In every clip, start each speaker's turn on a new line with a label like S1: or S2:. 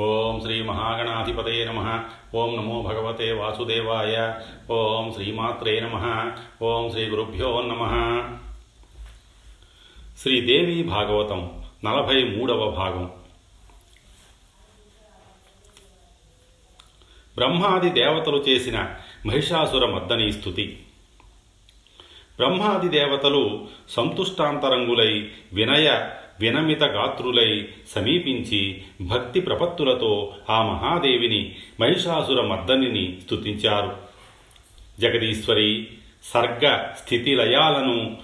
S1: ఓం శ్రీ మహాగణాధిపతే నమ. ఓం నమో భగవతే వాసుదేవాయ. ఓం శ్రీమాత్రే నమ. ఓం శ్రీ గురుభ్యో నమ. శ్రీదేవి భాగవతం నలభై మూడవ భాగం. బ్రహ్మాది దేవతలు చేసిన మహిషాసుర మద్దని స్థుతి. బ్రహ్మాది దేవతలు సంతుష్టాంతరంగులై వినయ వినమిత గాత్రులై సమీపించి భక్తి ప్రపత్తులతో ఆ మహాదేవిని మహిషాసుర మర్దనిని స్తుతించారు. జగదీశ్వరి సర్గ స్థితి లయాలను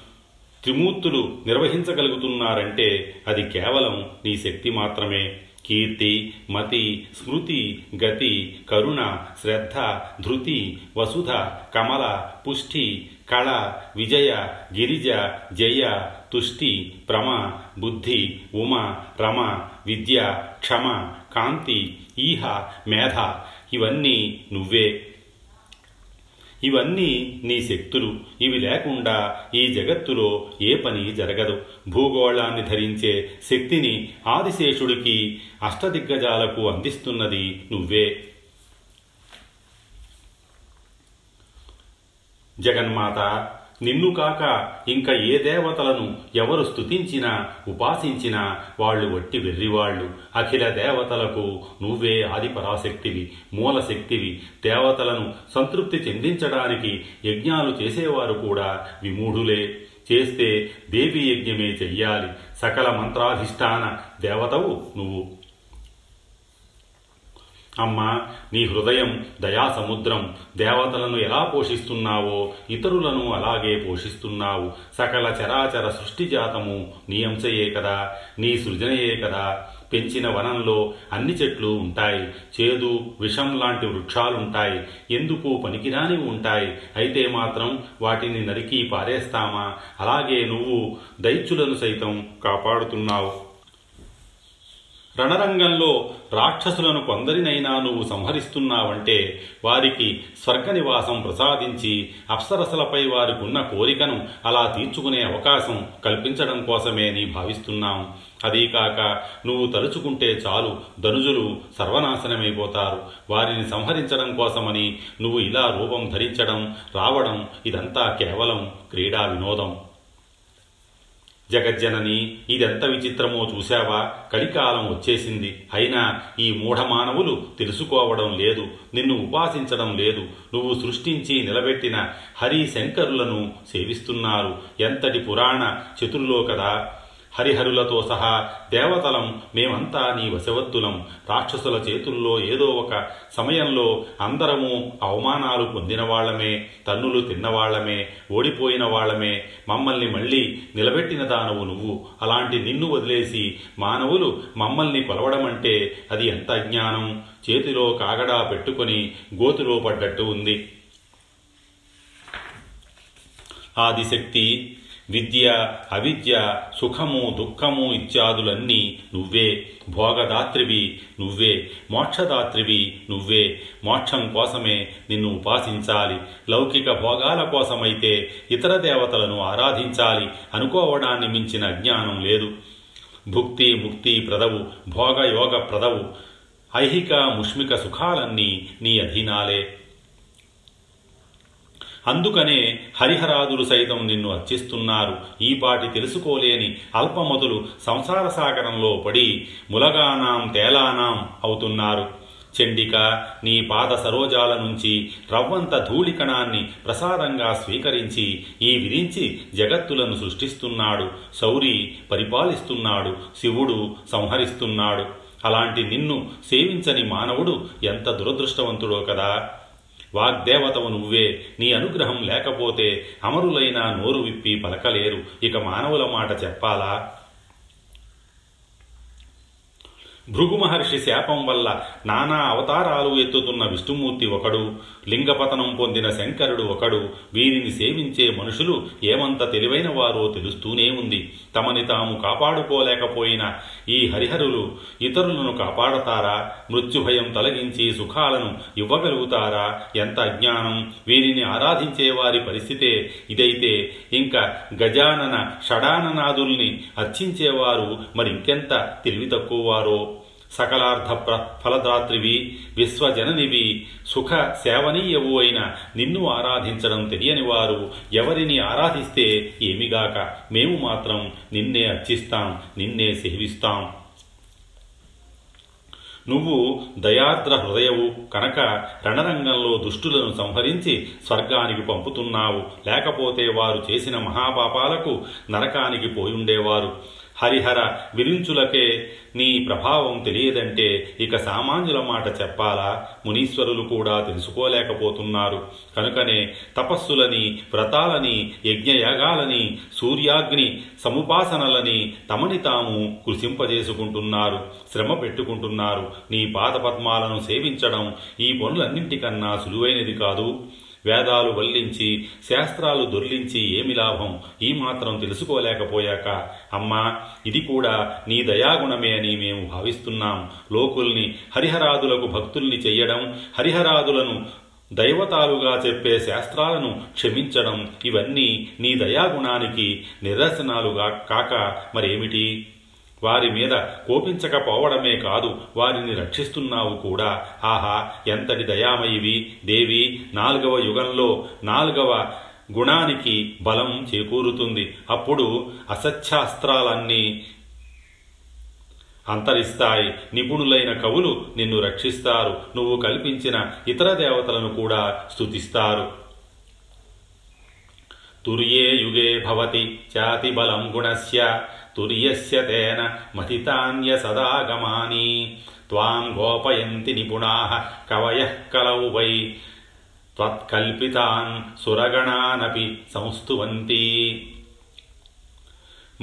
S1: త్రిమూర్తులు నిర్వహించగలుగుతున్నారంటే అది కేవలం నీ శక్తి మాత్రమే. కీర్తి మతి స్మృతి గతి కరుణ శ్రద్ధ ధృతి వసుధ కమల పుష్టి కళ విజయ గిరిజ జయ తుష్టి ప్రమ బుద్ధి ఉమ రమ విద్య క్షమ కాంతి ఈహ మేధ ఇవన్నీ నువ్వే. ఇవన్నీ నీ శక్తులు. ఇవి లేకుండా ఈ జగత్తులో ఏ పని జరగదు. భూగోళాన్ని ధరించే శక్తిని ఆదిశేషుడికి అష్టదిగ్గజాలకు అందిస్తున్నది నువ్వే. జగన్మాత నిన్ను కాక ఇంకా ఏ దేవతలను ఎవరు స్తుతించినా ఉపాసించినా వాళ్ళు వట్టి వెర్రివాళ్ళు. అఖిల దేవతలకు నువ్వే ఆదిపరాశక్తివి మూలశక్తివి. దేవతలను సంతృప్తి చెందించడానికి యజ్ఞాలు చేసేవారు కూడా విమూఢులే. చేస్తే దేవీ యజ్ఞమే చెయ్యాలి. సకల మంత్రాధిష్టాన దేవతవు నువ్వు. అమ్మా నీ హృదయం దయాసముద్రం. దేవతలను ఎలా పోషిస్తున్నావో ఇతరులను అలాగే పోషిస్తున్నావు. సకల చరాచర సృష్టి జాతము నీ అంశయే కదా నీ సృజనయే కదా. పెంచిన వనంలో అన్ని చెట్లు ఉంటాయి చేదు విషం లాంటి వృక్షాలుంటాయి. ఎందుకు పనికిరాని ఉంటాయి? అయితే మాత్రం వాటిని నరికి పారేస్తామా? అలాగే నువ్వు దైత్యులను సైతం కాపాడుతున్నావు. రణరంగంలో రాక్షసులను కొందరినైనా నువ్వు సంహరిస్తున్నావంటే వారికి స్వర్గ నివాసం ప్రసాదించి అప్సరసలపై వారికి ఉన్న కోరికను అలా తీర్చుకునే అవకాశం కల్పించడం కోసమే నీ భావిస్తున్నాం. అదీకాక నువ్వు తలుచుకుంటే చాలు ధనుజులు సర్వనాశనమైపోతారు. వారిని సంహరించడం కోసమని నువ్వు ఇలా రూపం ధరించడం రావడం ఇదంతా కేవలం క్రీడా వినోదం. జగజ్జనని ఇదెంత విచిత్రమో చూశావా? కలికాలం వచ్చేసింది. అయినా ఈ మూఢమానవులు తెలుసుకోవడం లేదు నిన్ను ఉపాసించడం లేదు. నువ్వు సృష్టించి నిలబెట్టిన హరిశంకరులను సేవిస్తున్నారు. ఎంతటి పురాణ చతుర్లో కదా హరిహరులతో సహా దేవతలం మేమంతా నీ వశవత్తులం. రాక్షసుల చేతుల్లో ఏదో ఒక సమయంలో అందరము అవమానాలు పొందిన వాళ్ళమే తన్నులు తిన్నవాళ్ళమే ఓడిపోయిన వాళ్ళమే. మమ్మల్ని మళ్ళీ నిలబెట్టిన దానవు నువ్వు. అలాంటి నిన్ను వదిలేసి మానవులు మమ్మల్ని కొలవడమంటే అది ఎంత అజ్ఞానం. చేతిలో కాగడా పెట్టుకొని గోతులో పడ్డట్టు ఉంది. ఆదిశక్తి విద్య అవిద్య సుఖము దుఃఖము ఇత్యాదులన్నీ నువ్వే. భోగదాత్రివి నువ్వే. మోక్షదాత్రివి నువ్వే. మోక్షం కోసమే నిన్ను ఉపాసించాలి. లౌకిక భోగాల కోసమైతే ఇతర దేవతలను ఆరాధించాలి. అనుకోవడాన్ని మించిన జ్ఞానం లేదు. భుక్తి ముక్తి ప్రదవు భోగయోగ ప్రదవు. ఐహిక ముష్మిక సుఖాలన్నీ నీ అధీనాలే. అందుకనే హరిహరాదులు సైతం నిన్ను అర్చిస్తున్నారు. ఈపాటి తెలుసుకోలేని అల్పమతులు సంసార సాగరంలో పడి ములగానాం తేలానాం అవుతున్నారు. చండిక నీ పాద సరోజాల నుంచి రవ్వంత ధూళికణాన్ని ప్రసాదంగా స్వీకరించి ఈ విధించి జగత్తులను సృష్టిస్తున్నాడు. శౌరి పరిపాలిస్తున్నాడు. శివుడు సంహరిస్తున్నాడు. అలాంటి నిన్ను సేవించని మానవుడు ఎంత దురదృష్టవంతుడో కదా! వాగ్దేవతవు నువ్వే. నీ అనుగ్రహం లేకపోతే అమరులైన నోరు విప్పి పలకలేరు. ఇక మానవుల మాట చెప్పాలా? భృగు మహర్షి శాపం వల్ల నానా అవతారాలు ఎత్తుతున్న విష్ణుమూర్తి ఒకడు లింగపతనం పొందిన శంకరుడు ఒకడు వీరిని సేవించే మనుషులు ఏమంత తెలివైన వారో తెలుస్తూనే ఉంది. తమని తాము కాపాడుకోలేకపోయిన ఈ హరిహరులు ఇతరులను కాపాడతారా? మృత్యుభయం తొలగించి సుఖాలను ఇవ్వగలుగుతారా? ఎంత అజ్ఞానం! వీరిని ఆరాధించే వారి పరిస్థితే ఇదైతే ఇంకా గజానన షడాననాదుల్ని అర్చించేవారు మరింకెంత తెలివి తక్కువ వారో సకలార్థ ప్ర ఫలదాత్రివి విశ్వజననివి. సుఖ సేవనీయవు అయిన నిన్ను ఆరాధించడం తెలియని వారు ఎవరిని ఆరాధిస్తే ఏమిగాక? మేము మాత్రం నిన్నే అర్చిస్తాం నిన్నే సేవిస్తాం. నువ్వు దయార్ద్ర హృదయవు కనుక రణరంగంలో దుష్టులను సంహరించి స్వర్గానికి పంపుతున్నావు. లేకపోతే వారు చేసిన మహాపాపాలకు నరకానికి పోయుండేవారు. హరిహర విరించులకే నీ ప్రభావం తెలియదంటే ఇక సామాన్యుల మాట చెప్పాలా? మునీశ్వరులు కూడా తెలుసుకోలేకపోతున్నారు. కనుకనే తపస్సులని వ్రతాలని యజ్ఞయాగాలని సూర్యాగ్ని సముపాసనలని తమని తాము కృషింపజేసుకుంటున్నారు శ్రమ పెట్టుకుంటున్నారు. నీ పాదపద్మాలను సేవించడం ఈ పనులన్నింటికన్నా సులువైనది కాదు. వేదాలు వల్లించి శాస్త్రాలు దొర్లించి ఏమి లాభం? ఈ మాత్రం తెలుసుకోలేకపోయాక అమ్మా ఇది కూడా నీ దయాగుణమే అని మేము భావిస్తున్నాం. లోకుల్ని హరిహరాదులకు భక్తుల్ని చెయ్యడం హరిహరాదులను దైవతాలుగా చెప్పే శాస్త్రాలను క్షమించడం ఇవన్నీ నీ దయాగుణానికి నిదర్శనాలుగా కాక మరేమిటి? వారి మీద కోపించకపోవడమే కాదు వారిని రక్షిస్తున్నావు కూడా. ఆహా ఎంతటి దయామయివి. దేవి నాలుగవ యుగంలో నాలుగవ గుణానికి బలం చేకూరుతుంది. అప్పుడు అసత్యాస్త్రాలన్నీ అంతరిస్తాయి. నిపుణులైన కవులు నిన్ను రక్షిస్తారు. నువ్వు కల్పించిన ఇతర దేవతలను కూడా స్థుతిస్తారు తుర్యే యుగే భవతి చాతి బలం గుణస్య. తుర్యస్య తేన మథితాన్య సదాగమాని త్వాం గోపయంతి నిపుణాః కవయః కలౌ వై త్వత్కల్పితాన్ సురగణానపి సంస్తువంతి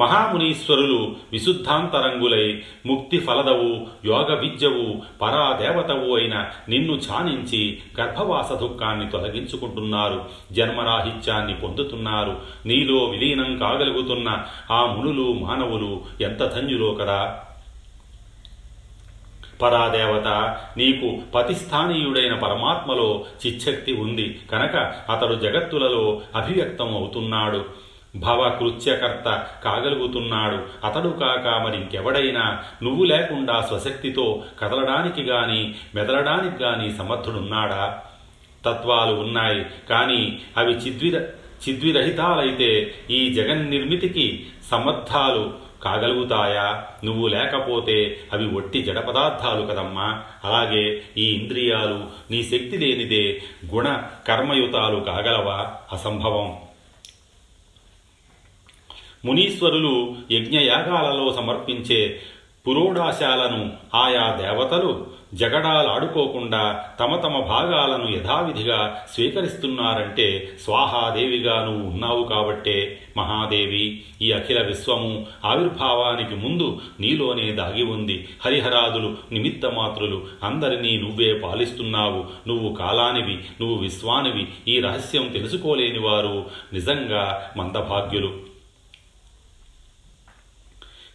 S1: మహామునీశ్వరులు విశుద్ధాంతరంగులై ముక్తి ఫలదవు యోగ విద్యవు పరాదేవతవు అయిన నిన్ను ఛానించి గర్భవాస దుఃఖాన్ని తొలగించుకుంటున్నారు. జన్మరాహిత్యాన్ని పొందుతున్నారు. నీలో విలీనం కాగలుగుతున్న ఆ మునులు మానవులు ఎంత ధన్యులో కదా! పరాదేవత నీకు పతిస్థానీయుడైన పరమాత్మలో చిచ్చక్తి ఉంది. కనుక అతడు జగత్తులలో అభివ్యక్తం అవుతున్నాడు భవకృత్యకర్త కాగలుగుతున్నాడు. అతడు కాక మరింకెవడైనా నువ్వు లేకుండా స్వశక్తితో కదలడానికి గాని మెదలడానికి గాని సమర్థుడున్నాడా? తత్వాలు ఉన్నాయి. కానీ అవి చిద్విర చిద్విరహితాలైతే ఈ జగన్నిర్మితికి సమర్థాలు కాగలుగుతాయా? నువ్వు లేకపోతే అవి ఒట్టి జడ పదార్థాలు కదమ్మా. అలాగే ఈ ఇంద్రియాలు నీ శక్తి లేనిదే గుణ కర్మయుతాలు కాగలవా? అసంభవం. మునీశ్వరులు యజ్ఞయాగాలలో సమర్పించే పురోడాశాలను ఆయా దేవతలు జగడాలాడుకోకుండా తమ తమ భాగాలను యథావిధిగా స్వీకరిస్తున్నారంటే స్వాహాదేవిగా నువ్వు ఉన్నావు కాబట్టే మహాదేవి ఈ అఖిల విశ్వము ఆవిర్భావానికి ముందు నీలోనే దాగి ఉంది. హరిహరాదులు నిమిత్తమాత్రులు అందరినీ నువ్వే పాలిస్తున్నావు. నువ్వు కాలానివి నువ్వు విశ్వానివి. ఈ రహస్యం తెలుసుకోలేని వారు నిజంగా మందభాగ్యులు.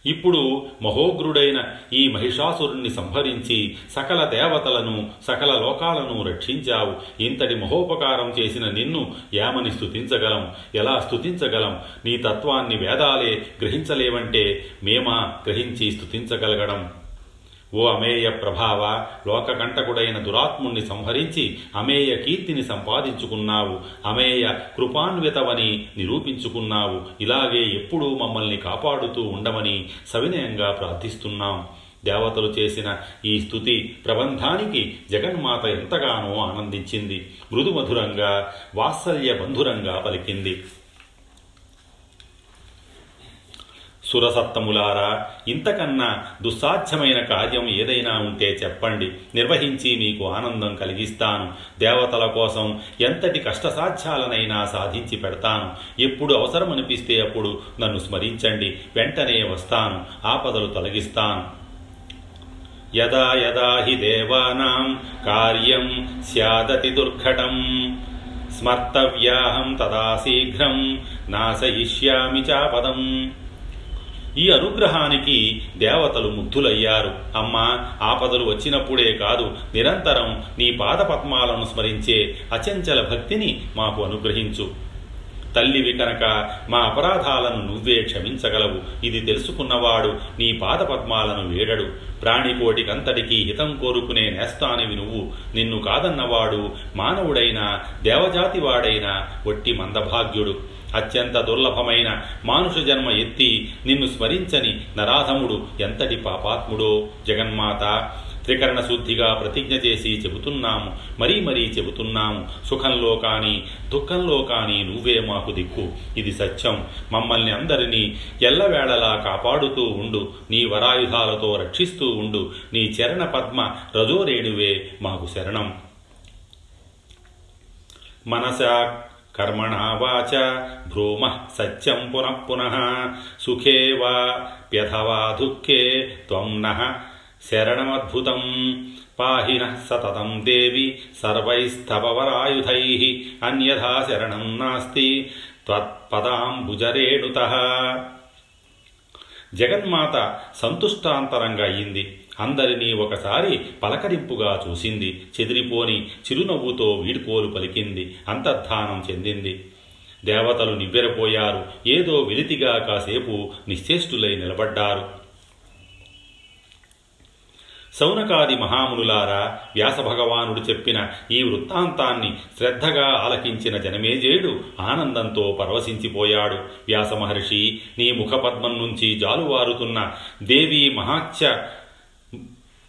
S1: ఇప్పుడు మహోగ్రుడైన ఈ మహిషాసురుణ్ణి సంహరించి సకల దేవతలను సకల లోకాలను రక్షించావు. ఇంతటి మహోపకారం చేసిన నిన్ను ఏమని స్థుతించగలం ఎలా స్థుతించగలం నీ తత్వాన్ని వేదాలే గ్రహించలేవంటే మేమా గ్రహించి స్తుతించగలగడం? ఓ అమేయ ప్రభావ లోకకంటకుడైన దురాత్ముణ్ణి సంహరించి అమేయ కీర్తిని సంపాదించుకున్నావు. అమేయ కృపాన్వితవని నిరూపించుకున్నావు. ఇలాగే ఎప్పుడూ మమ్మల్ని కాపాడుతూ ఉండమని సవినయంగా ప్రార్థిస్తున్నాం. దేవతలు చేసిన ఈ స్థుతి ప్రబంధానికి జగన్మాత ఎంతగానో ఆనందించింది. మృదుమధురంగా వాత్సల్య బంధురంగా పలికింది. సురసత్తములారా ఇంతకన్నా దుస్సాధ్యమైన కార్యం ఏదైనా ఉంటే చెప్పండి. నిర్వహించి మీకు ఆనందం కలిగిస్తాను. దేవతల కోసం ఎంతటి కష్టసాధ్యాలనైనా సాధించి పెడతాను. ఎప్పుడు అవసరమనిపిస్తే అప్పుడు నన్ను స్మరించండి. వెంటనే వస్తాను. ఆపదలు తొలగిస్తాను. యదా యదా హి దేవానాం కార్యం స్యాదతి దుర్ఘటం. స్మర్తవ్యాహం తదా శీఘ్రం నాశయిష్యామి చాపదం. ఈ అనుగ్రహానికి దేవతలు ముగ్ధులయ్యారు. అమ్మా ఆపదలు వచ్చినప్పుడే కాదు నిరంతరం నీ పాదపద్మాలను స్మరించే అచంచల భక్తిని మాకు అనుగ్రహించు. తల్లివి కనుక మా అపరాధాలను నువ్వే క్షమించగలవు. ఇది తెలుసుకున్నవాడు నీ పాదపద్మాలను వేడడు ప్రాణికోటికంతటికీ హితం కోరుకునే నేస్తానివి నువ్వు. నిన్ను కాదన్నవాడు మానవుడైనా దేవజాతివాడైనా ఒట్టి మందభాగ్యుడు. అత్యంత దుర్లభమైన మానుష జన్మ ఎత్తి నిన్ను స్మరించని నరాధముడు ఎంతటి పాపాత్ముడో? జగన్మాత త్రికరణ శుద్ధిగా ప్రతిజ్ఞ చేసి చెబుతున్నాము మరీ మరీ చెబుతున్నాము. సుఖంలో కానీ దుఃఖంలో కానీ నువ్వే మాకు దిక్కు. ఇది సత్యం. మమ్మల్ని అందరినీ ఎల్లవేళలా కాపాడుతూ ఉండు. నీ వరాయుధాలతో రక్షిస్తూ ఉండు. నీ చరణ పద్మ రజోరేణువే మాకు శరణం. మనసా కర్మణా వాచ భ్రూమ సత్యం పునః పునః సుఖే వా ప్యథవా దుఃఖే త్వం నః శరణమద్భుతం పాహిన సతతం దేవి సర్వైస్తవరాయుధై అన్యథా శరణం నాస్తి త్వత్పదాంబుజరేణుత జగన్మాత సంతుష్టాంతరంగా అయింది అందరినీ ఒకసారి పలకరింపుగా చూసింది. చెదిరిపోని చిరునవ్వుతో వీడ్కోలు పలికింది. అంతర్ధానం చెందింది. దేవతలు నివ్వెరపోయారు. ఏదో వెలితిగా కాసేపు నిశ్చేష్టులై నిలబడ్డారు. సౌనకాది మహామునులారా వ్యాసభగవానుడు చెప్పిన ఈ వృత్తాంతాన్ని శ్రద్ధగా ఆలకించిన జనమేజేయుడు ఆనందంతో పరవశించిపోయాడు. వ్యాసమహర్షి నీ ముఖపద్మం నుంచి జాలువారుతున్న దేవీ మహాత్య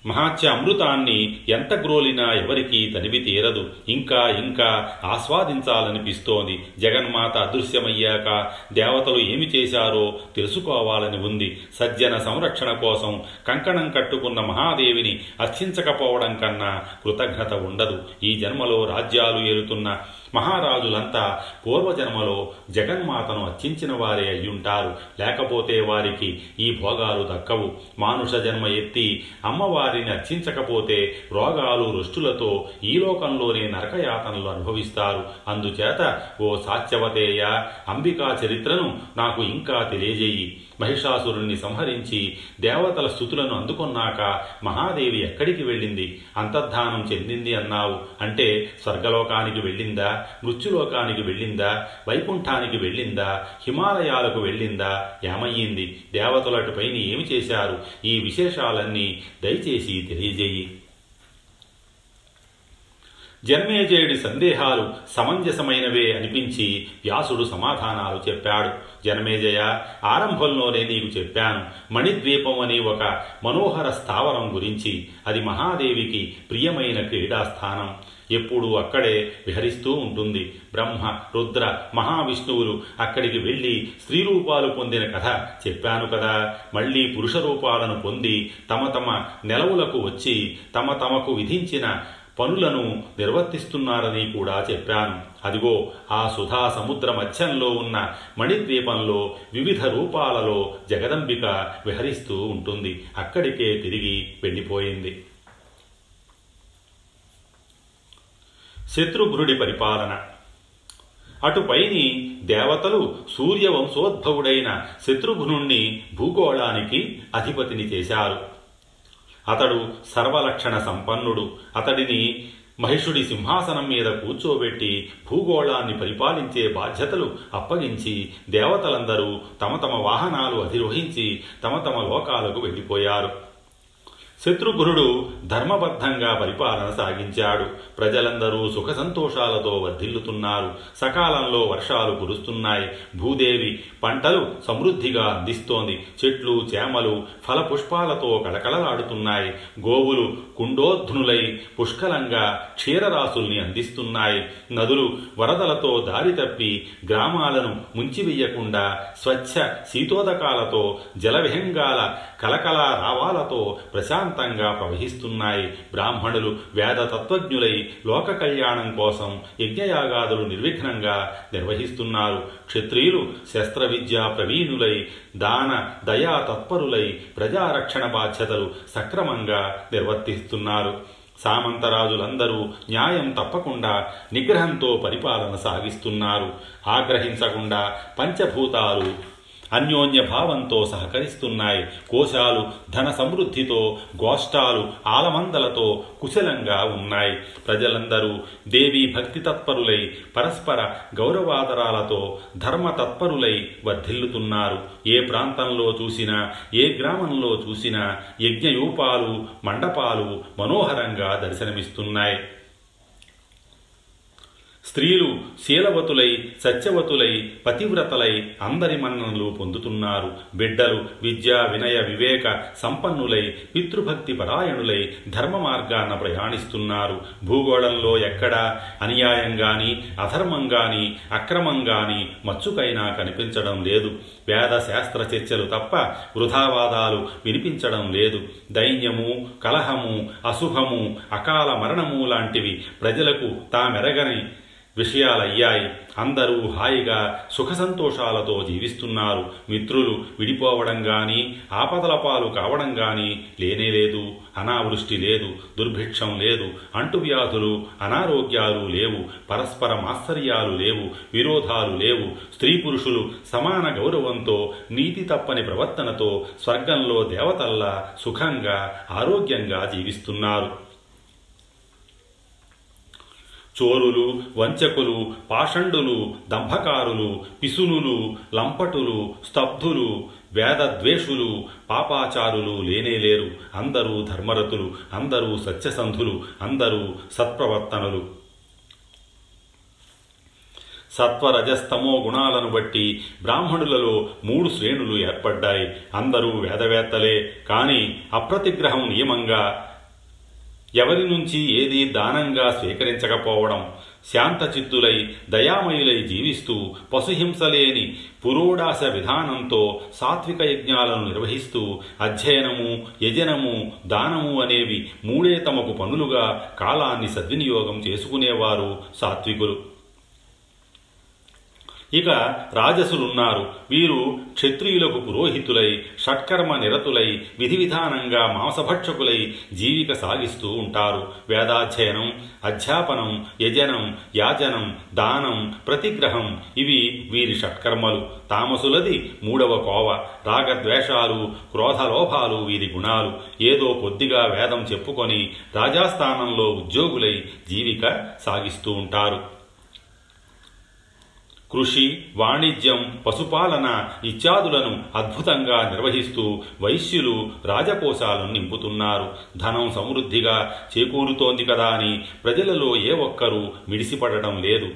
S1: మహాత్య అమృతాన్ని ఎంత గ్రోలినా ఎవరికీ తనివి తీరదు. ఇంకా ఇంకా ఆస్వాదించాలనిపిస్తోంది. జగన్మాత అదృశ్యమయ్యాక దేవతలు ఏమి చేశారో తెలుసుకోవాలని ఉంది. సజ్జన సంరక్షణ కోసం కంకణం కట్టుకున్న మహాదేవిని అర్చించకపోవడం కన్నా కృతజ్ఞత ఉండదు. ఈ జన్మలో రాజ్యాలు ఏలుతున్న మహారాజులంతా పూర్వజన్మలో జగన్మాతను అర్చించిన వారే అయ్యుంటారు. లేకపోతే వారికి ఈ భోగాలు దక్కవు. మానుష జన్మ ఎత్తి అమ్మవారిని అర్చించకపోతే రోగాలు రుష్టులతో ఈ లోకంలోనే నరకయాతనలు అనుభవిస్తారు. అందుచేత ఓ సాత్యవతేయ అంబికా చరిత్రను నాకు ఇంకా తెలియజేయి. మహిషాసురుణ్ణి సంహరించి దేవతల స్థుతులను అందుకున్నాక మహాదేవి ఎక్కడికి వెళ్ళింది? అంతర్ధానం చెందింది అన్నావు. అంటే స్వర్గలోకానికి వెళ్ళిందా? మృత్యులోకానికి వెళ్ళిందా? వైకుంఠానికి వెళ్ళిందా? హిమాలయాలకు వెళ్ళిందా? ఏమయ్యింది? దేవతలటుపైన ఏమి చేశారు? ఈ విశేషాలన్నీ దయచేసి తెలియజేయి. జన్మేజయుడి సందేహాలు సమంజసమైనవే అనిపించి వ్యాసుడు సమాధానాలు చెప్పాడు. జనమేజయ ఆరంభంలోనే నీకు చెప్పాను. మణిద్వీపం అనే ఒక మనోహర స్థావరం గురించి అది మహాదేవికి ప్రియమైన క్రీడాస్థానం. ఎప్పుడూ అక్కడే విహరిస్తూ ఉంటుంది. బ్రహ్మ రుద్ర మహావిష్ణువులు అక్కడికి వెళ్ళి స్త్రీ రూపాలు పొందిన కథ చెప్పాను కదా. మళ్ళీ పురుష రూపాలను పొంది తమ తమ నెలవులకు వచ్చి తమ తమకు విధించిన పనులను నిర్వర్తిస్తున్నారని కూడా చెప్పాను. అదిగో ఆ సుధా సముద్ర మధ్యంలో ఉన్న మణిద్వీపంలో వివిధ రూపాలలో జగదంబిక విహరిస్తూ ఉంటుంది. అక్కడికే తిరిగి వెళ్ళిపోయింది. శత్రుఘ్నుడి పరిపాలన. అటుపైని దేవతలు సూర్యవంశోద్భవుడైన శత్రుఘ్నుణ్ణి భూగోళానికి అధిపతిని చేశారు. అతడు సర్వలక్షణ సంపన్నుడు. అతడిని మహిషుడి సింహాసనం మీద కూర్చోబెట్టి భూగోళాన్ని పరిపాలించే బాధ్యతలు అప్పగించి దేవతలందరూ తమ తమ వాహనాలు అధిరోహించి తమ తమ లోకాలకు వెళ్ళిపోయారు. శత్రుఘ్నుడు ధర్మబద్ధంగా పరిపాలన సాగించాడు. ప్రజలందరూ సుఖ సంతోషాలతో వర్ధిల్లుతున్నారు. సకాలంలో వర్షాలు కురుస్తున్నాయి. భూదేవి పంటలు సమృద్ధిగా అందిస్తోంది. చెట్లు చేమలు ఫలపుష్పాలతో కళకళలాడుతున్నాయి. గోవులు కుండోధ్నులై పుష్కలంగా క్షీరరాశుల్ని అందిస్తున్నాయి. నదులు వరదలతో దారి తప్పి గ్రామాలను ముంచివెయ్యకుండా స్వచ్ఛ శీతోదకాలతో జలవిహంగాల కలకల రావాలతో ప్రశాంతంగా ప్రవహిస్తున్నాయి. బ్రాహ్మణులు వేద తత్వజ్ఞులై లోక కళ్యాణం కోసం యజ్ఞయాగాదులు నిర్విఘ్నంగా నిర్వహిస్తున్నారు. క్షత్రియులు శస్త్ర విద్యా ప్రవీణులై దాన దయా తత్పరులై ప్రజారక్షణ బాధ్యతలు సక్రమంగా నిర్వర్తిస్తున్నారు. సామంతరాజులందరూ న్యాయం తప్పకుండా నిగ్రహంతో పరిపాలన సాగిస్తున్నారు. ఆగ్రహించకుండా పంచభూతాలు అన్యోన్య భావంతో సహకరిస్తున్నాయి. కోశాలు ధన సమృద్ధితో గోష్టాలు ఆలమందలతో కుశలంగా ఉన్నాయి. ప్రజలందరూ దేవీ భక్తి తత్పరులై పరస్పర గౌరవాదరాలతో ధర్మ తత్పరులై వర్ధిల్లుతున్నారు. ఏ ప్రాంతంలో చూసినా ఏ గ్రామంలో చూసినా యజ్ఞయూపాలు మండపాలు మనోహరంగా దర్శనమిస్తున్నాయి. స్త్రీలు శీలవతులై సత్యవతులై పతివ్రతలై అందరి మన్ననలు పొందుతున్నారు. బిడ్డలు విద్యా వినయ వివేక సంపన్నులై పితృభక్తి పరాయణులై ధర్మ మార్గాన ప్రయాణిస్తున్నారు. భూగోళంలో ఎక్కడా అన్యాయం గాని అధర్మం గాని అక్రమం గాని మచ్చుకైనా కనిపించడం లేదు. వేద శాస్త్ర చర్చలు తప్ప వృధావాదాలు వినిపించడం లేదు. దైన్యము కలహము అశుభము అకాల మరణము లాంటివి ప్రజలకు తామెరగని విషయాలయ్యాయి అందరూ హాయిగా సుఖ సంతోషాలతో జీవిస్తున్నారు. మిత్రులు విడిపోవడం కానీ ఆపదల పాలు కావడం లేనే లేనేలేదు అనావృష్టి లేదు. దుర్భిక్షం లేదు. అంటువ్యాధులు అనారోగ్యాలు లేవు. పరస్పర మాత్సర్యాలు లేవు. విరోధాలు లేవు. స్త్రీ పురుషులు సమాన గౌరవంతో నీతి తప్పని ప్రవర్తనతో స్వర్గంలో దేవతల్లా సుఖంగా ఆరోగ్యంగా జీవిస్తున్నారు. చోరులు వంచకులు పాషండులు దంభకారులు పిసునులు లంపటులు స్తబ్ధులు వేదద్వేషులు పాపాచారులు లేనేలేరు అందరూ ధర్మరతులు అందరూ సత్యసంధులు అందరూ సత్ప్రవర్తనులు. సత్వరజస్తమో గుణాలను బట్టి బ్రాహ్మణులలో మూడు శ్రేణులు ఏర్పడ్డాయి. అందరూ వేదవేత్తలే. కానీ అప్రతిగ్రహం నియమంగా ఎవరి నుంచి ఏది దానంగా స్వీకరించకపోవడం? శాంతచిత్తులై దయామయులై జీవిస్తూ పశుహింసలేని పురోడాశ విధానంతో సాత్విక యజ్ఞాలను నిర్వహిస్తూ అధ్యయనము యజనము దానము అనేవి మూడే తమకు పనులుగా కాలాన్ని సద్వినియోగం చేసుకునేవారు సాత్వికులు. ఇక రాజసులున్నారు. వీరు క్షత్రియులకు పురోహితులై షట్కర్మ నిరతులై విధి విధానంగా మాంసభక్షకులై జీవిక సాగిస్తూ ఉంటారు. వేదాధ్యయనం అధ్యాపనం యజనం యాజనం దానం ప్రతిగ్రహం ఇవి వీరి షట్కర్మలు. తామసులది మూడవ కోవ. రాగద్వేషాలు క్రోధలోభాలు వీరి గుణాలు. ఏదో కొద్దిగా వేదం చెప్పుకొని రాజాస్థానంలో ఉద్యోగులై జీవిక సాగిస్తూ ఉంటారు. కృషి వాణిజ్యం పశుపాలన ఇత్యాదులను అద్భుతంగా నిర్వహిస్తూ వైశ్యులు రాజకోశాలను నింపుతున్నారు. ధనం సమృద్ధిగా చేకూరుతోంది కదా అని ప్రజలలో ఏ ఒక్కరూ మిడిసిపడటం లేదు.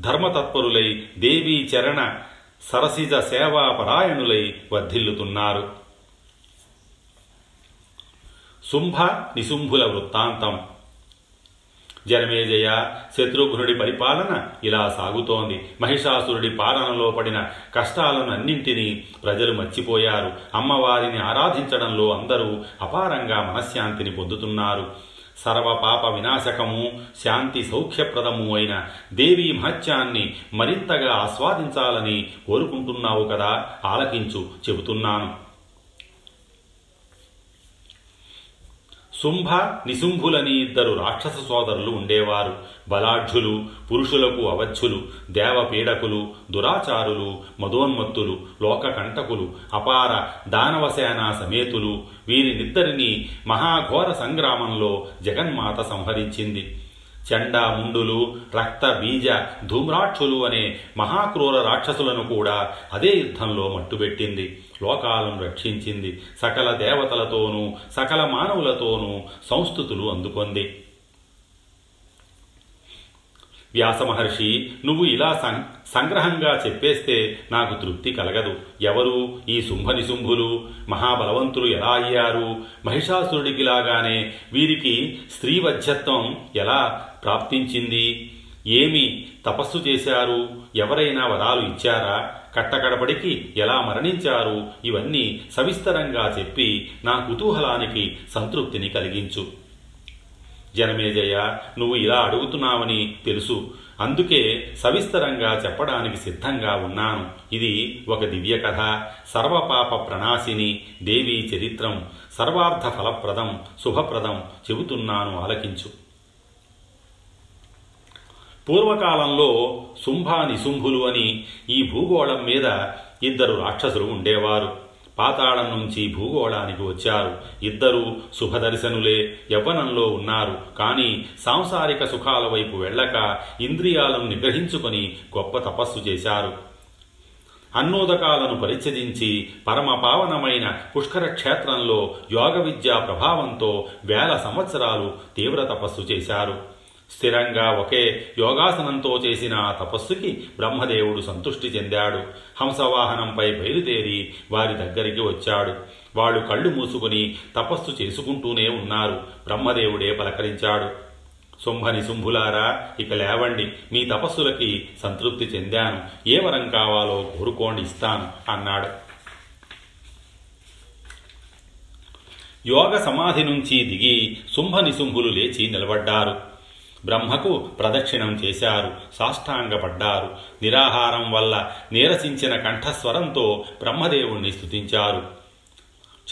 S1: ధర్మతత్పరులై దేవీ చరణ సరసిజ సేవా పరాయణులై వర్ధిల్లుతున్నారు. శుంభ నిశుంభుల వృత్తాంతం జనమేజయ శత్రుఘ్నుడి పరిపాలన ఇలా సాగుతోంది. మహిషాసురుడి పాలనలో పడిన కష్టాలను అన్నింటినీ ప్రజలు మర్చిపోయారు. అమ్మవారిని ఆరాధించడంలో అందరూ అపారంగా మనశ్శాంతిని పొందుతున్నారు. సర్వ పాప వినాశకము శాంతి సౌఖ్యప్రదము అయిన దేవీ మహత్యాన్ని మరింతగా ఆస్వాదించాలని కోరుకుంటున్నావు కదా? ఆలకించు చెబుతున్నాను. శుంభ నిశుంభులని ఇద్దరు రాక్షస సోదరులు ఉండేవారు. బలాఢ్యులు పురుషులకు అవధ్యులు దేవపీడకులు దురాచారులు మదోన్మత్తులు లోకకంటకులు అపార దానవసేన సమేతులు. వీరినిద్దరినీ మహాఘోర సంగ్రామంలో జగన్మాత సంహరించింది. చండా ముండులు రక్త బీజ ధూమ్రాక్షులు అనే మహాక్రూర రాక్షసులను కూడా అదే యుద్ధంలో మట్టుబెట్టింది. లోకాలను రక్షించింది. సకల దేవతలతోనూ సకల మానవులతోనూ సంస్థుతులు అందుకొంది. వ్యాసమహర్షి నువ్వు ఇలా సం సంగ్రహంగా చెప్పేస్తే నాకు తృప్తి కలగదు. ఎవరు? ఈ శుంభనిశుంభులు మహాబలవంతులు ఎలా అయ్యారు? మహిషాసురుడికి లాగానే వీరికి స్త్రీవధ్యత్వం ఎలా ప్రాప్తించింది. ఏమి తపస్సు చేశారు? ఎవరైనా వరాలు ఇచ్చారా? కట్టకడబడికి ఎలా మరణించారు? ఇవన్నీ సవిస్తరంగా చెప్పి నా కుతూహలానికి సంతృప్తిని కలిగించు. జనమేజయ నువ్వు ఇలా అడుగుతున్నావని తెలుసు. అందుకే సవిస్తరంగా చెప్పడానికి సిద్ధంగా ఉన్నాను. ఇది ఒక దివ్య కథ సర్వపాప ప్రణాశిని దేవీ చరిత్రం. సర్వార్థ ఫలప్రదం శుభప్రదం చెబుతున్నాను ఆలకించు. పూర్వకాలంలో శుంభ నిశుంభులు అని ఈ భూగోళం మీద ఇద్దరు రాక్షసులు ఉండేవారు. పాతాళం నుంచి భూగోళానికి వచ్చారు. ఇద్దరూ శుభదర్శనులే యవ్వనంలో ఉన్నారు. కానీ సాంసారిక సుఖాల వైపు వెళ్ళక ఇంద్రియాలను నిగ్రహించుకొని గొప్ప తపస్సు చేశారు. అన్నోదకాలను పరిచయించి పరమ పావనమైన పుష్కర క్షేత్రంలో యోగ విద్యా ప్రభావంతో వేల సంవత్సరాలు తీవ్ర తపస్సు చేశారు. స్థిరంగా ఒకే యోగాసనంతో చేసిన ఆ తపస్సుకి బ్రహ్మదేవుడు సంతృష్టి చెందాడు. హంసవాహనంపై బయలుదేరి వారి దగ్గరికి వచ్చాడు. వాళ్ళు కళ్ళు మూసుకుని తపస్సు చేసుకుంటూనే ఉన్నారు. బ్రహ్మదేవుడే పలకరించాడు. శుంభని శుంభులారా ఇక లేవండి. మీ తపస్సులకి సంతృప్తి చెందాను. ఏ వరం కావాలో కోరుకోండి ఇస్తాను అన్నాడు. యోగ సమాధి నుంచి దిగి శుంభ నిశుంభులు లేచి నిలబడ్డారు. బ్రహ్మకు ప్రదక్షిణం చేశారు సాష్టాంగపడ్డారు. నిరాహారం వల్ల నీరసించిన కంఠస్వరంతో బ్రహ్మదేవుణ్ణి స్థుతించారు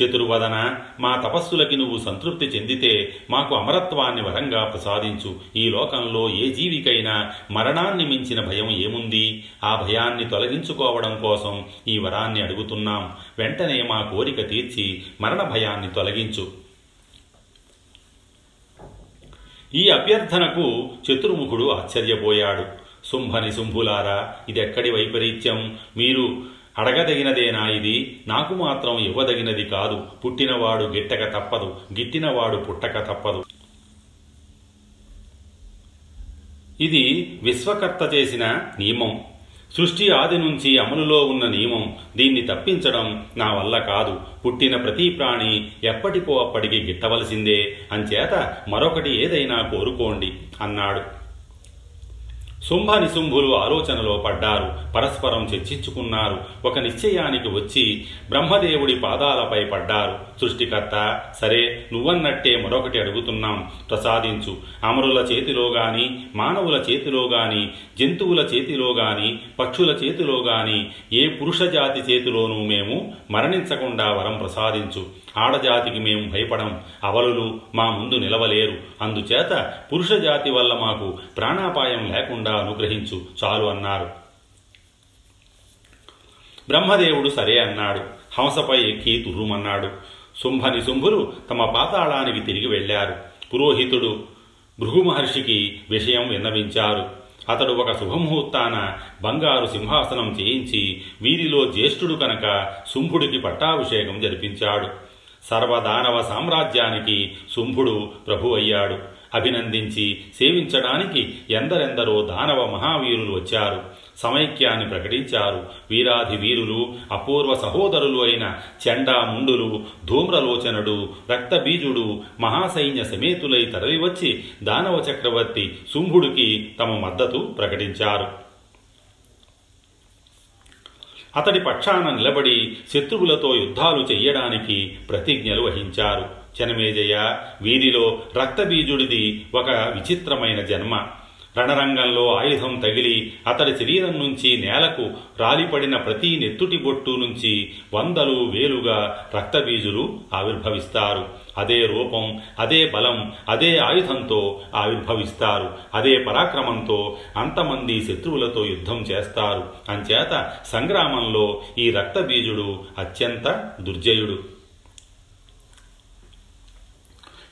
S1: చతుర్వదన మా తపస్సులకి నువ్వు సంతృప్తి చెందితే మాకు అమరత్వాన్ని వరంగా ప్రసాదించు. ఈ లోకంలో ఏ జీవికైనా మరణాన్ని మించిన భయం ఏముంది? ఆ భయాన్ని తొలగించుకోవడం కోసం ఈ వరాన్ని అడుగుతున్నాం. వెంటనే మా కోరిక తీర్చి మరణ భయాన్ని తొలగించు. ఈ అభ్యర్థనకు చతుర్ముఖుడు ఆశ్చర్యపోయాడు. శుంభని శుంభులారా ఇదెక్కడి వైపరీత్యం? మీరు అడగదగినదేనా ఇది? నాకు మాత్రం ఇవ్వదగినది కాదు. పుట్టినవాడు గిట్టక తప్పదు. గిట్టినవాడు పుట్టక తప్పదు. ఇది విశ్వకర్త చేసిన నియమం. సృష్టి ఆది నుంచి అమలులో ఉన్న నియమం దీన్ని తప్పించడం నా వల్ల కాదు. పుట్టిన ప్రతి ప్రాణి ఎప్పటికో అప్పటికి గిట్టవలసిందే. అంచేత మరొకటి ఏదైనా కోరుకోండి అన్నాడు. శుంభ నిశుంభులు ఆలోచనలో పడ్డారు పరస్పరం చర్చించుకున్నారు. ఒక నిశ్చయానికి వచ్చి బ్రహ్మదేవుడి పాదాలపై పడ్డారు. సృష్టికర్త సరే నువ్వన్నట్టే మరొకటి అడుగుతున్నాం. ప్రసాదించు. అమరుల చేతిలో గాని మానవుల చేతిలో గాని జంతువుల చేతిలో గాని పక్షుల చేతిలో గాని ఏ పురుష జాతి చేతిలోనూ మేము మరణించకుండా వరం ప్రసాదించు. ఆడజాతికి మేము భయపడం అవలులు మా ముందు నిలవలేరు. అందుచేత పురుష జాతి వల్ల మాకు ప్రాణాపాయం లేకుండా అనుగ్రహించు చాలు అన్నారు. బ్రహ్మదేవుడు సరే అన్నాడు. హంసపై ఎక్కి తుర్రుమన్నాడు. శుంభని శుంభులు తమ పాతాళానికి తిరిగి వెళ్ళారు. పురోహితుడు భృగు మహర్షికి విషయం విన్నవించారు. అతడు ఒక శుభముహూర్తాన బంగారు సింహాసనం చేయించి వీరిలో జ్యేష్ఠుడు కనుక శుంభుడికి పట్టాభిషేకం జరిపించాడు. సర్వదానవ సామ్రాజ్యానికి శుంభుడు ప్రభు అయ్యాడు అభినందించి సేవించడానికి ఎందరెందరో దానవ మహావీరులు వచ్చారు. సమైక్యాన్ని ప్రకటించారు. వీరాధి వీరులు అపూర్వ సహోదరులు అయిన చెండాముండులు ధూమ్రలోచనుడు రక్తబీజుడు మహాసైన్య సమేతులై తరలివచ్చి దానవ చక్రవర్తి శుంభుడికి తమ మద్దతు ప్రకటించారు. అతడి పక్షాన నిలబడి శత్రువులతో యుద్ధాలు చెయ్యడానికి ప్రతిజ్ఞలు వహించారు. జనమేజయ వీరిలో రక్తబీజుడిది ఒక విచిత్రమైన జన్మ. రణరంగంలో ఆయుధం తగిలి అతడి శరీరం నుంచి నేలకు రాలిపడిన ప్రతి నెత్తుటి బొట్టు నుంచి వందలు వేలుగా రక్తబీజులు ఆవిర్భవిస్తారు. అదే రూపం అదే బలం అదే ఆయుధంతో ఆవిర్భవిస్తారు. అదే పరాక్రమంతో అంతమంది శత్రువులతో యుద్ధం చేస్తారు. అంచేత సంగ్రామంలో ఈ రక్తబీజుడు అత్యంత దుర్జయుడు.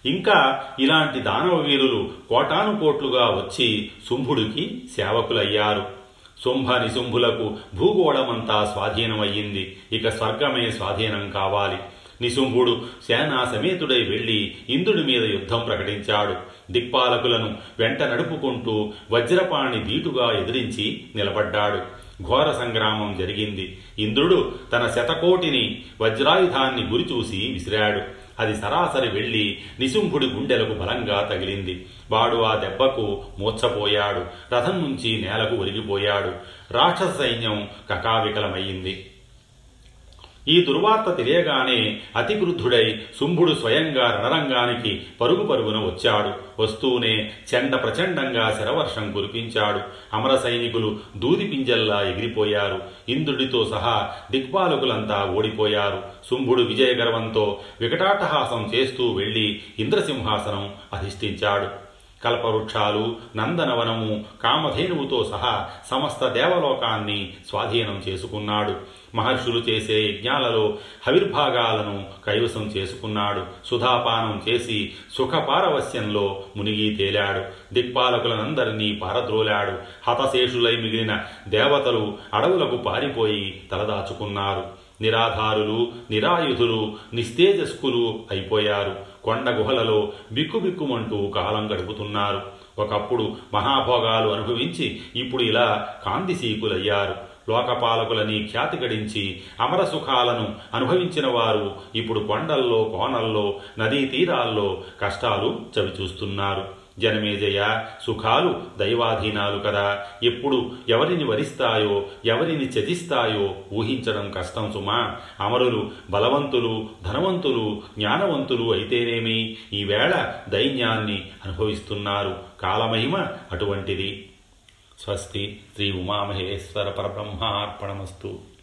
S1: ఇంకా ఇలాంటి దానవ వీరులు కోటాను కోట్లుగా వచ్చి శుంభుడికి సేవకులయ్యారు. శుంభ నిశుంభులకు భూగోళమంతా స్వాధీనమయ్యింది. ఇక స్వర్గమే స్వాధీనం కావాలి. నిశుంభుడు సేనా సమేతుడై వెళ్ళి ఇంద్రుడి మీద యుద్ధం ప్రకటించాడు. దిక్పాలకులను వెంట నడుపుకుంటూ వజ్రపాణి దీటుగా ఎదిరించి నిలబడ్డాడు. ఘోర సంగ్రామం జరిగింది. ఇంద్రుడు తన శతకోటిని వజ్రాయుధాన్ని గురిచూసి విసిరాడు. అది సరాసరి వెళ్ళి నిశుంభుడి గుండెలకు బలంగా తగిలింది. వాడు ఆ దెబ్బకు మూర్చపోయాడు రథం నుంచి నేలకు ఒరిగిపోయాడు. రాక్షస సైన్యం కకావికలమయ్యింది. ఈ దుర్వార్త తెలియగానే అతి వృద్ధుడై శుంభుడు స్వయంగా రణరంగానికి పరుగు పరుగున వచ్చాడు. వస్తూనే చెండ ప్రచండంగా శరవర్షం కురిపించాడు. అమర సైనికులు దూది పింజల్లా ఎగిరిపోయారు. ఇంద్రుడితో సహా దిక్పాలకులంతా ఓడిపోయారు. శుంభుడు విజయగర్వంతో వికటాటహాసం చేస్తూ వెళ్ళి ఇంద్రసింహాసనం అధిష్ఠించాడు. కల్పవృక్షాలు నందనవనము కామధేనువుతో సహా సమస్త దేవలోకాన్ని స్వాధీనం చేసుకున్నాడు. మహర్షులు చేసే యజ్ఞాలలో హవిర్భాగాలను కైవసం చేసుకున్నాడు. సుధాపానం చేసి సుఖపారవస్యంలో మునిగి తేలాడు. దిక్పాలకులనందరినీ పారద్రోలాడు. హతశేషులై మిగిలిన దేవతలు అడవులకు పారిపోయి తలదాచుకున్నారు. నిరాధారులు నిరాయుధులు నిస్తేజస్కులు అయిపోయారు. కొండ గుహలలో బిక్కుబిక్కుమంటూ కాలం గడుపుతున్నారు. ఒకప్పుడు మహాభోగాలు అనుభవించి ఇప్పుడు ఇలా కాంతిశీకులయ్యారు లోకపాలకులని ఖ్యాతి గడించి అమర సుఖాలను అనుభవించిన వారు ఇప్పుడు కొండల్లో కోనల్లో నదీ తీరాల్లో కష్టాలు చవిచూస్తున్నారు. జనమేజయ సుఖాలు దైవాధీనాలు కదా. ఎప్పుడు ఎవరిని వరిస్తాయో ఎవరిని త్యజిస్తాయో ఊహించడం కష్టం సుమా. అమరులు బలవంతులు ధనవంతులు జ్ఞానవంతులు అయితేనేమి? ఈవేళ దైన్యాన్ని అనుభవిస్తున్నారు. కాలమహిమ అటువంటిది. స్వస్తి శ్రీ ఉమామహేశ్వర పరబ్రహ్మార్పణమస్తు.